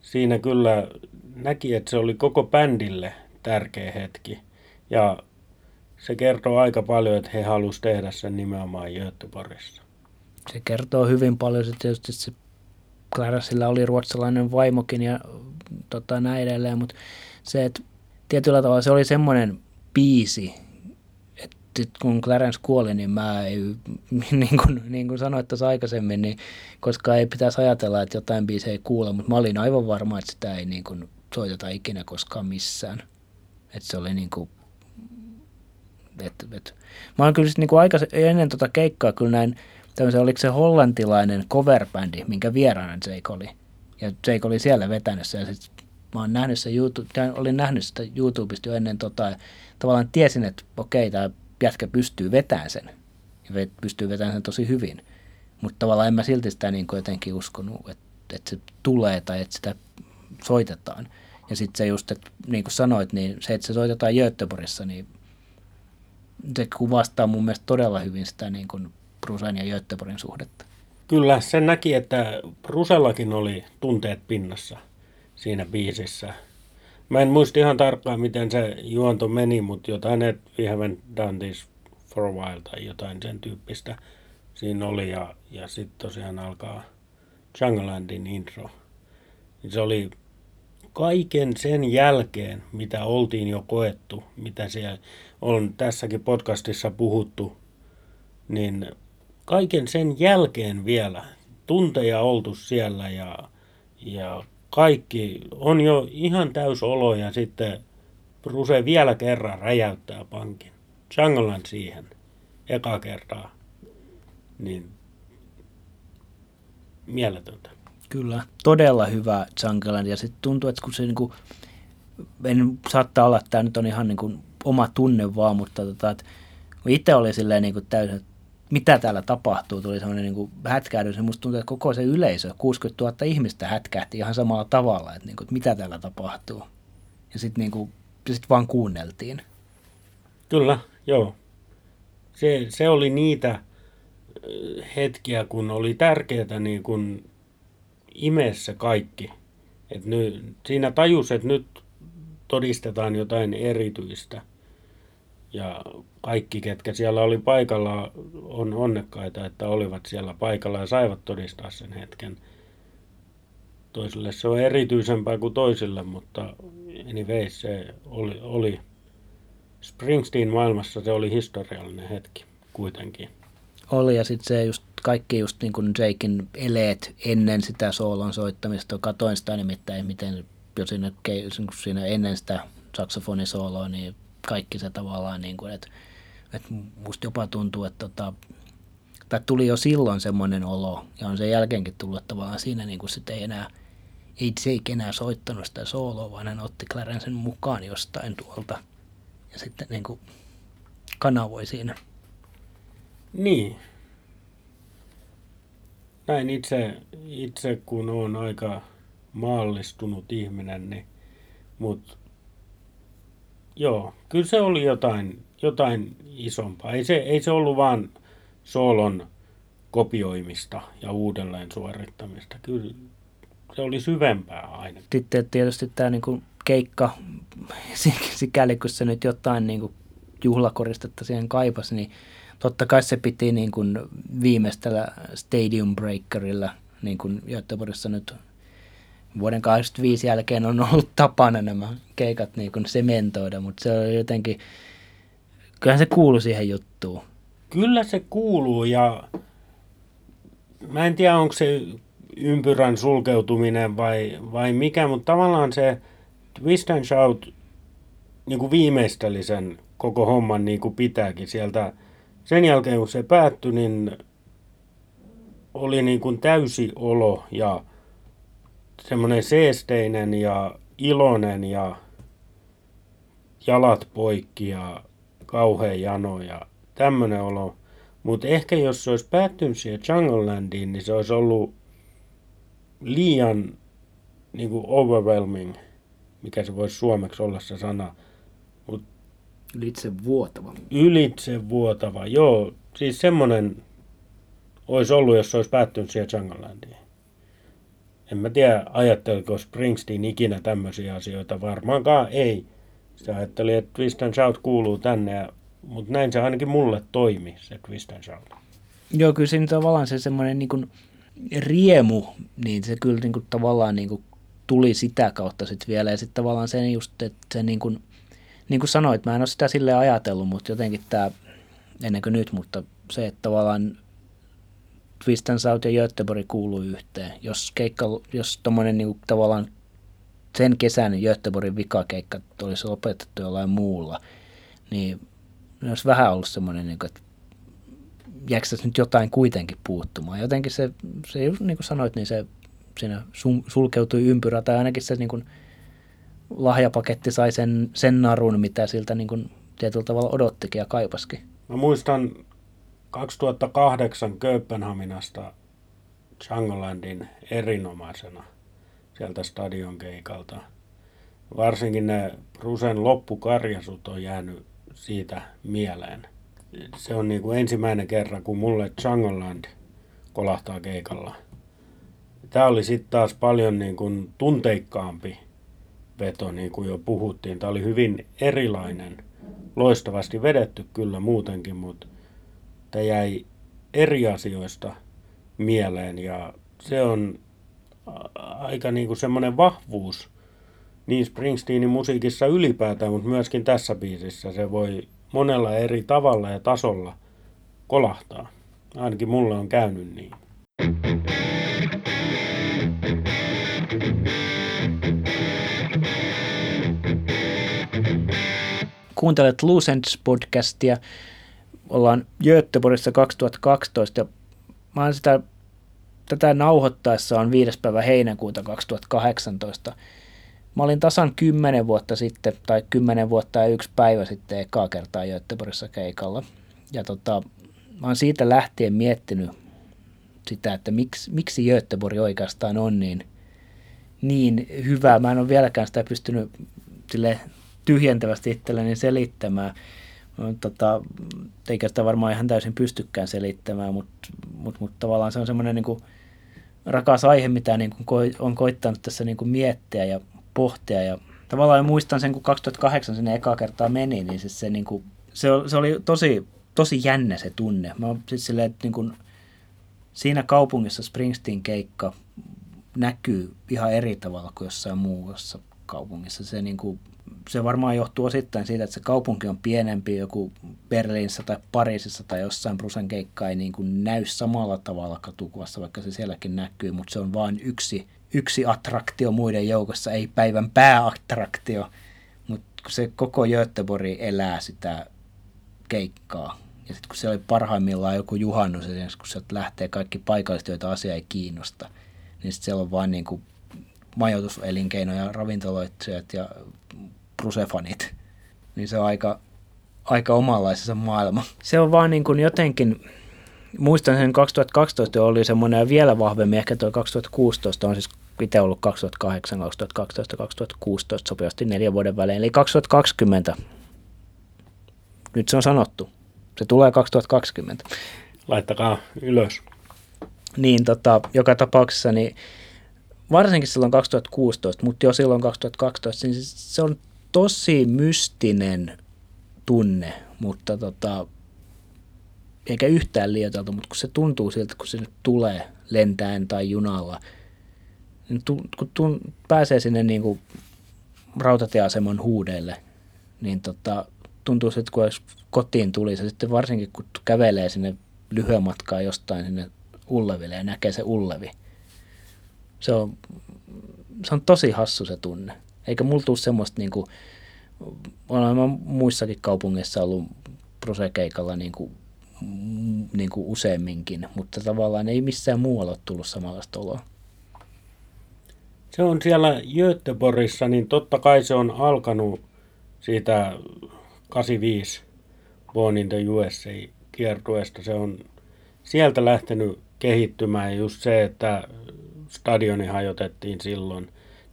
Siinä kyllä näki, että se oli koko bändille tärkeä hetki. Ja se kertoo aika paljon, että he halusivat tehdä sen nimenomaan Göteborgissa. Se kertoo hyvin paljon. Se tietysti se Clarencella oli ruotsalainen vaimokin ja tota, näin edelleen, mutta se, että tietyllä tavalla se oli semmoinen biisi, sitten kun Clarence kuoli, niin mä ei, niin kuin, niin kuin sanoit tuossa aikaisemmin, niin koska ei pitäisi ajatella, että jotain biisejä ei kuule, mutta mä olin aivan varma, että sitä ei niin kuin soiteta ikinä koskaan missään. Että se oli niin kuin, et, et. Mä olen kyllä niin kuin ennen tuota keikkaa kyllä näin, tämmöisen, oliko se hollantilainen coverbändi, minkä vieraana Jake oli. Ja Jake oli siellä vetänyt ja sitten mä olen nähnyt se YouTube, olin nähnyt sitä YouTubesta jo ennen tota, tavallaan tiesin, että okei, tämä jätkä pystyy vetämään sen. Ja pystyy vetämään sen tosi hyvin. Mutta tavallaan en mä silti sitä niin kuin jotenkin uskonut, että, että se tulee tai että sitä soitetaan. Ja sitten se just, että niin kuin sanoit, niin se, että se soitetaan Göteborgissa, niin se kuvastaa mun mielestä todella hyvin sitä niin kuin Brusen ja Göteborgin suhdetta. Kyllä, sen näki, että Brusellakin oli tunteet pinnassa siinä biisissä. Mä en muista ihan tarkkaan, miten se juonto meni, mutta jotain, että we haven't done this for a while tai jotain sen tyyppistä siinä oli. Ja, ja sitten tosiaan alkaa Junglelandin intro. niin se oli kaiken sen jälkeen, mitä oltiin jo koettu, mitä siellä on tässäkin podcastissa puhuttu, niin kaiken sen jälkeen vielä tunteja oltu siellä ja, ja kaikki on jo ihan täys olo ja sitten Bruse vielä kerran räjäyttää pankin. Jungleland siihen eka kertaa. Niin mieletöntä. Kyllä, todella hyvä Jungleland ja sitten tuntuu, että kun se niinku, en saattaa olla, että tämä nyt on ihan niinku oma tunne vaan, mutta tota, itse oli silleen niinku täysin, mitä täällä tapahtuu, tuli semmoinen niin hätkähdys, ja musta tuntuu, että koko se yleisö, 60 000 ihmistä hätkähti ihan samalla tavalla, että, niin kuin, että mitä täällä tapahtuu. Ja sitten niin sit vaan kuunneltiin. Kyllä, joo. Se, se oli niitä hetkiä, kun oli tärkeää niin kun imessä kaikki. Et nyt, siinä tajus, että nyt todistetaan jotain erityistä – ja kaikki, ketkä siellä oli paikalla, on onnekkaita, että olivat siellä paikalla ja saivat todistaa sen hetken. Toisille se on erityisempää kuin toisille, mutta anyway, se oli, oli Springsteen maailmassa se oli historiallinen hetki kuitenkin. Oli ja sitten se just kaikki just niin kuin Jakein eleet ennen sitä soolon soittamista. Katoin sitä nimittäin, miten jo siinä, siinä ennen sitä saksofonisooloa, niin kaikki se tavallaan, niin kuin, että, että musta jopa tuntuu, että tota, tai tuli jo silloin semmoinen olo, ja on sen jälkeenkin tullut tavallaan siinä niin kuin sit ei enää, ei Jake enää soittanut sitä sooloa, vaan hän otti Clarencen mukaan jostain tuolta, ja sitten niin kuin kanavoi siinä. Niin. Näin itse, itse kun on aika maallistunut ihminen, niin, mutta Joo, kyllä se oli jotain, jotain isompaa. Ei se, ei se ollut vaan soolon kopioimista ja uudelleen suorittamista. Kyllä se oli syvempää aina. Sitten tietysti tämä niin keikka, sikäli kun se nyt jotain niin kuin juhlakoristetta siihen kaipasi, niin totta kai se piti niin kuin viimeistellä Stadium Breakerilla, niin kuin Göteborgissa nyt vuoden 85 jälkeen on ollut tapana nämä keikat niin kuin sementoida, mutta se on jotenkin, kyllähän se kuuluu siihen juttuun. Kyllä se kuuluu ja mä en tiedä onko se ympyrän sulkeutuminen vai, vai mikä, mutta tavallaan se Twist and Shout niin kuin viimeisteli sen koko homman niin kuin pitääkin sieltä. Sen jälkeen kun se päättyi, niin oli niin kuin täysi olo ja semmoinen seesteinen ja iloinen ja jalat poikki ja kauhean jano ja tämmöinen olo. Mutta ehkä jos se olisi päättynyt siihen Junglelandiin, niin se olisi ollut liian niin kuin overwhelming, mikä se voisi suomeksi olla se sana. Mut ylitse vuotava. Ylitse vuotava, joo. Siis semmoinen olisi ollut, jos se olisi päättynyt siihen Junglelandiin en mä tiedä, ajatteliko Springsteen ikinä tämmöisiä asioita. Varmaankaan ei. Se ajatteli, että Twist and Shout kuuluu tänne, mutta näin se ainakin mulle toimi, se Twist and Shout. Joo, kyllä siinä tavallaan se semmoinen niin kuin riemu, niin se kyllä niin kuin, tavallaan niin kuin, tuli sitä kautta sitten vielä. Ja sitten tavallaan se just, että se niin kuin, niin kuin sanoit, mä en ole sitä sille ajatellut, mutta jotenkin tämä, ennen kuin nyt, mutta se, että tavallaan Twist and ja Göteborg kuuluu yhteen. Jos keikka, jos tommonen niin tavallaan sen kesän Göteborgin vikakeikka olisi lopetettu jollain muulla, niin olisi vähän ollut semmoinen, niin kuin, että jääkö nyt jotain kuitenkin puuttumaan. Jotenkin se, se niin kuin sanoit, niin se siinä sulkeutui ympyrä, tai ainakin se niin kuin, lahjapaketti sai sen, sen narun, mitä siltä niin kuin, tietyllä tavalla odottikin ja kaipaskin. Mä muistan 2008 Kööpenhaminasta Changolandin erinomaisena sieltä stadion keikalta. Varsinkin ne Rusen loppukarjasut on jäänyt siitä mieleen. Se on niin kuin ensimmäinen kerran, kun mulle Changoland kolahtaa keikalla. Tämä oli sitten taas paljon niin kuin tunteikkaampi veto, niin kuin jo puhuttiin. Tämä oli hyvin erilainen, loistavasti vedetty kyllä muutenkin, mutta että jäi eri asioista mieleen ja se on aika niin kuin semmoinen vahvuus niin Springsteenin musiikissa ylipäätään, mutta myöskin tässä biisissä se voi monella eri tavalla ja tasolla kolahtaa. Ainakin mulle on käynyt niin. Kuuntelet Ends podcastia. Ollaan Göteborgissa 2012 ja mä oon sitä, tätä nauhoittaessa on 5. päivä heinäkuuta 2018. Mä olin tasan 10 vuotta sitten, tai 10 vuotta ja yksi päivä sitten ekaa kertaa Göteborgissa keikalla. Ja tota, mä oon siitä lähtien miettinyt sitä, että miksi, miksi Göteborg oikeastaan on niin, niin hyvä. Mä en ole vieläkään sitä pystynyt sille tyhjentävästi itselleni selittämään. Tota, eikä sitä varmaan ihan täysin pystykään selittämään, mutta mut, mut tavallaan se on semmoinen niin rakas aihe, mitä niin kuin on koittanut tässä niin kuin miettiä ja pohtia. Ja tavallaan muistan sen, kun 2008 sinne eka kertaa meni, niin siis se, niin kuin, se, se oli tosi, tosi jännä se tunne. Mä siis silleen, että niin kuin, siinä kaupungissa Springsteen keikka näkyy ihan eri tavalla kuin jossain muussa kaupungissa. Se, niin kuin, se varmaan johtuu osittain siitä, että se kaupunki on pienempi, joku Berliinissä tai Pariisissa tai jossain Brusen keikka ei niin kuin näy samalla tavalla katukuvassa, vaikka se sielläkin näkyy, mutta se on vain yksi, yksi attraktio muiden joukossa, ei päivän pääattraktio, mutta se koko Göteborg elää sitä keikkaa. Ja sitten kun se oli parhaimmillaan joku juhannus, kun sieltä lähtee kaikki paikalliset, joita asia ei kiinnosta, niin sitten siellä on vain niin kuin majoituselinkeino ja ravintoloitsijat ja brusefanit. Niin se on aika, aika omanlaisessa maailma. Se on vaan niin kuin jotenkin, muistan sen 2012 oli semmoinen vielä vahvemmin, ehkä tuo 2016 on siis itse ollut 2008, 2012, 2016 sopivasti neljän vuoden välein. Eli 2020, nyt se on sanottu, se tulee 2020. Laittakaa ylös. Niin, tota, joka tapauksessa niin varsinkin silloin 2016, mutta jo silloin 2012, niin se on tosi mystinen tunne, mutta tota, eikä yhtään liioiteltu, mutta kun se tuntuu siltä, kun se nyt tulee lentäen tai junalla, niin tu, kun tun, pääsee sinne niin kuin rautatieaseman huudeille, niin tota, tuntuu siltä, kun kotiin tulisi, ja sitten varsinkin kun kävelee sinne lyhyen matkaa jostain sinne Ulleville ja näkee se Ullevi, se on, se on tosi hassu se tunne. Eikä mulla tule semmoista, niin kuin, olen mä muissakin kaupungeissa ollut prosekeikalla niin kuin, niin kuin useamminkin, mutta tavallaan ei missään muualla ole tullut samanlaista oloa. Se on siellä Göteborgissa, niin totta kai se on alkanut siitä 85 Born in the USA kiertueesta. Se on sieltä lähtenyt kehittymään just se, että stadioni hajotettiin silloin,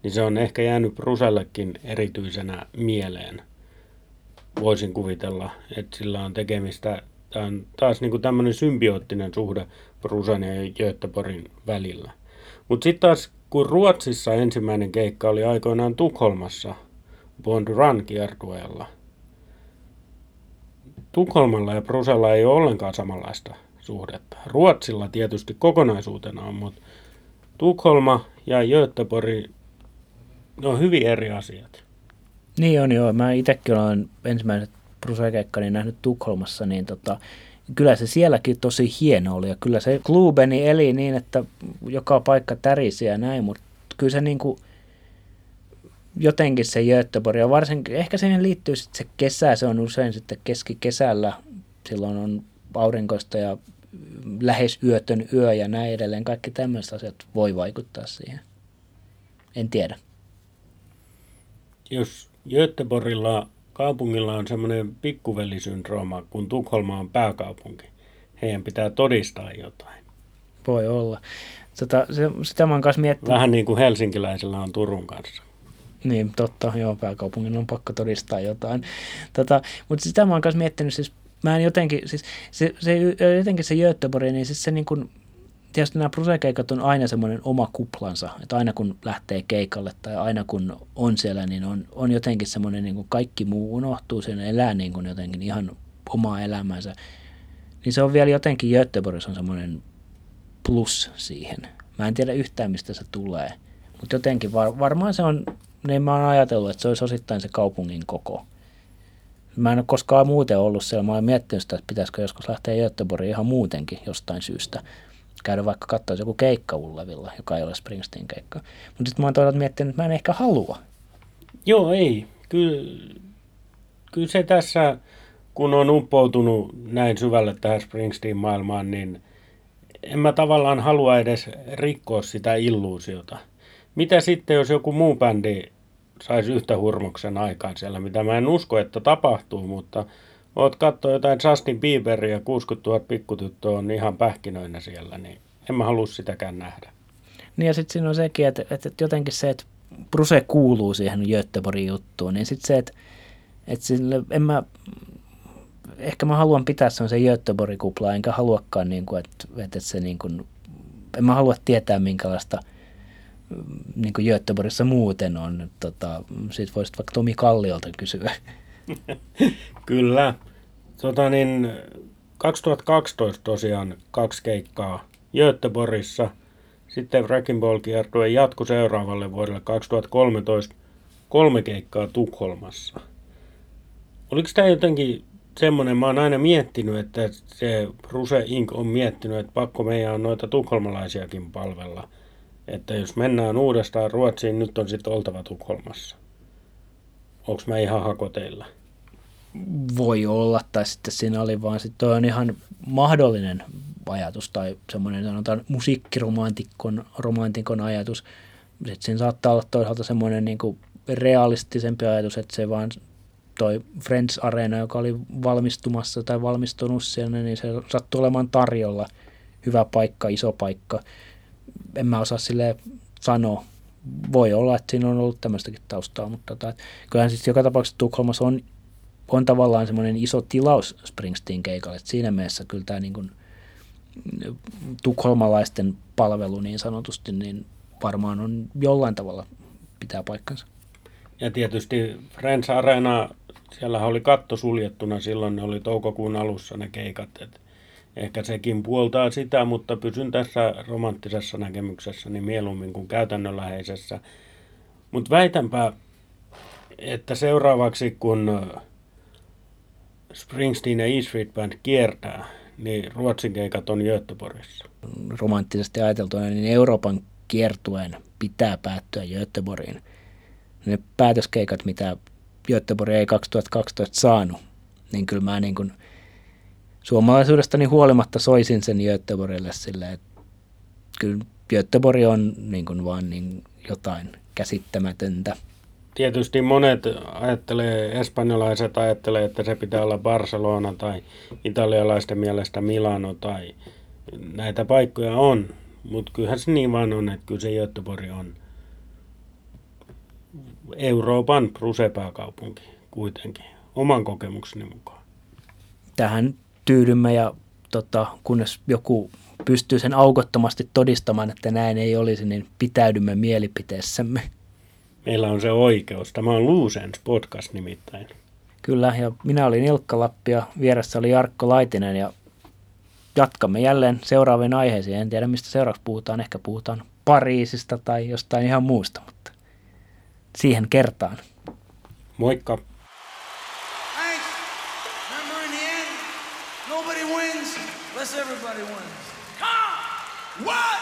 niin se on ehkä jäänyt Brusellekin erityisenä mieleen. Voisin kuvitella, että sillä on tekemistä, tämä on taas niin kuin tämmöinen symbioottinen suhde Brusen ja Göteborgin välillä. Mutta sitten taas, kun Ruotsissa ensimmäinen keikka oli aikoinaan Tukholmassa, Bond Run kiertueella, Tukholmalla ja Brusella ei ole ollenkaan samanlaista suhdetta. Ruotsilla tietysti kokonaisuutena on, mutta Tukholma ja Göteborg, ne on hyvin eri asiat. Niin on joo. Mä itsekin olen ensimmäiset Brusekeikkani nähnyt Tukholmassa, niin tota, kyllä se sielläkin tosi hieno oli. Ja kyllä se klubeni eli niin, että joka paikka tärisi ja näin, mutta kyllä se niin kuin, jotenkin se Göteborg, ja varsinkin ehkä siihen liittyy sitten se kesä, se on usein sitten keskikesällä, silloin on aurinkoista ja lähes yötön yö ja näin edelleen. Kaikki tämmöiset asiat voi vaikuttaa siihen. En tiedä. Jos Göteborgilla kaupungilla on semmoinen pikkuvelisyndrooma, kun Tukholma on pääkaupunki, heidän pitää todistaa jotain. Voi olla. Tota, se, sitä mä oon kanssa miettinyt. Vähän niin kuin helsinkiläisillä on Turun kanssa. Niin, totta. Joo, pääkaupungin on pakko todistaa jotain. Tota, mutta sitä mä oon kanssa miettinyt siis mä en jotenkin, siis se, se, jotenkin se Göteborg, niin siis se niin kuin, tietysti nämä brusekeikat on aina semmoinen oma kuplansa, että aina kun lähtee keikalle tai aina kun on siellä, niin on, on jotenkin semmoinen niin kuin kaikki muu unohtuu, siinä elää niin kuin jotenkin ihan omaa elämäänsä. Niin se on vielä jotenkin Göteborgissa on semmoinen plus siihen. Mä en tiedä yhtään, mistä se tulee. Mutta jotenkin var, varmaan se on, niin mä oon ajatellut, että se olisi osittain se kaupungin koko. Mä en ole koskaan muuten ollut siellä. Mä olen miettinyt sitä, että pitäisikö joskus lähteä Göteborgiin ihan muutenkin jostain syystä. Käydä vaikka katsoa joku keikka Ullevilla, joka ei ole Springsteen keikka. Mutta sitten mä oon toisaalta miettinyt, että mä en ehkä halua. Joo, ei. Kyllä, kyllä se tässä, kun on uppoutunut näin syvälle tähän Springsteen-maailmaan, niin en mä tavallaan halua edes rikkoa sitä illuusiota. Mitä sitten, jos joku muu bändi saisi yhtä hurmoksen aikaan siellä, mitä mä en usko, että tapahtuu, mutta oot katsoa jotain Justin Bieberia, 60 000 pikkutyttöä on ihan pähkinöinä siellä, niin en mä halua sitäkään nähdä. Niin ja sitten siinä on sekin, että, että jotenkin se, että Bruse kuuluu siihen Göteborgin juttuun, niin sitten se, että, että sille, en mä, ehkä mä haluan pitää sen Göteborgin kuplaa, enkä haluakaan, niin kuin, että, että se niin kuin, en mä halua tietää minkälaista – niin kuin Göteborgissa muuten on. Tota, siitä voisit vaikka Tomi Kalliolta kysyä. Kyllä. Tota niin, 2012 tosiaan kaksi keikkaa Göteborgissa. Sitten Wrecking Ball kiertue jatku seuraavalle vuodelle 2013 kolme keikkaa Tukholmassa. Oliko tämä jotenkin semmoinen, mä oon aina miettinyt, että se Ruse Inc. on miettinyt, että pakko meidän on noita tukholmalaisiakin palvella – että jos mennään uudestaan Ruotsiin, nyt on sitten oltava Tukholmassa. Onko mä ihan hakoteilla? Voi olla, tai sitten siinä oli vaan, sitten on ihan mahdollinen ajatus, tai semmoinen sanotaan musiikkiromantikon romantikon ajatus. Sitten siinä saattaa olla toisaalta semmoinen niin kuin realistisempi ajatus, että se vaan toi Friends Arena, joka oli valmistumassa tai valmistunut siellä, niin se sattuu olemaan tarjolla hyvä paikka, iso paikka en mä osaa sille sanoa. Voi olla, että siinä on ollut tämmöistäkin taustaa, mutta tota, kyllähän siis joka tapauksessa Tukholmassa on, on tavallaan semmoinen iso tilaus Springsteen keikalle. Että siinä mielessä kyllä tämä niin tukholmalaisten palvelu niin sanotusti, niin varmaan on jollain tavalla pitää paikkansa. Ja tietysti Friends Arena, siellä oli katto suljettuna silloin, ne oli toukokuun alussa ne keikat. Että Ehkä sekin puoltaa sitä, mutta pysyn tässä romanttisessa näkemyksessä niin mieluummin kuin käytännönläheisessä. Mutta väitänpä, että seuraavaksi kun Springsteen ja E Street Band kiertää, niin Ruotsin keikat on Göteborgissa. Romanttisesti ajateltuna, niin Euroopan kiertueen pitää päättyä Göteborgiin. Ne päätöskeikat, mitä Göteborg ei 2012 saanut, niin kyllä mä niin kuin – suomalaisuudestani huolimatta soisin sen Göteborgille sille, että kyllä Göteborg on niin kuin vaan niin jotain käsittämätöntä. Tietysti monet ajattelee, espanjalaiset ajattelee, että se pitää olla Barcelona tai italialaisten mielestä Milano tai näitä paikkoja on. Mutta kyllähän se niin vaan on, että kyllä se Göteborg on Euroopan rusepääkaupunki kuitenkin, oman kokemukseni mukaan. Tähän tyydymme ja tota, kunnes joku pystyy sen aukottomasti todistamaan, että näin ei olisi, niin pitäydymme mielipiteessämme. Meillä on se oikeus. Tämä on Luusens podcast nimittäin. Kyllä, ja minä olin Ilkka Lappi ja vieressä oli Jarkko Laitinen ja jatkamme jälleen seuraaviin aiheisiin. En tiedä, mistä seuraavaksi puhutaan. Ehkä puhutaan Pariisista tai jostain ihan muusta, mutta siihen kertaan. Moikka! Unless everybody wins. Come! What?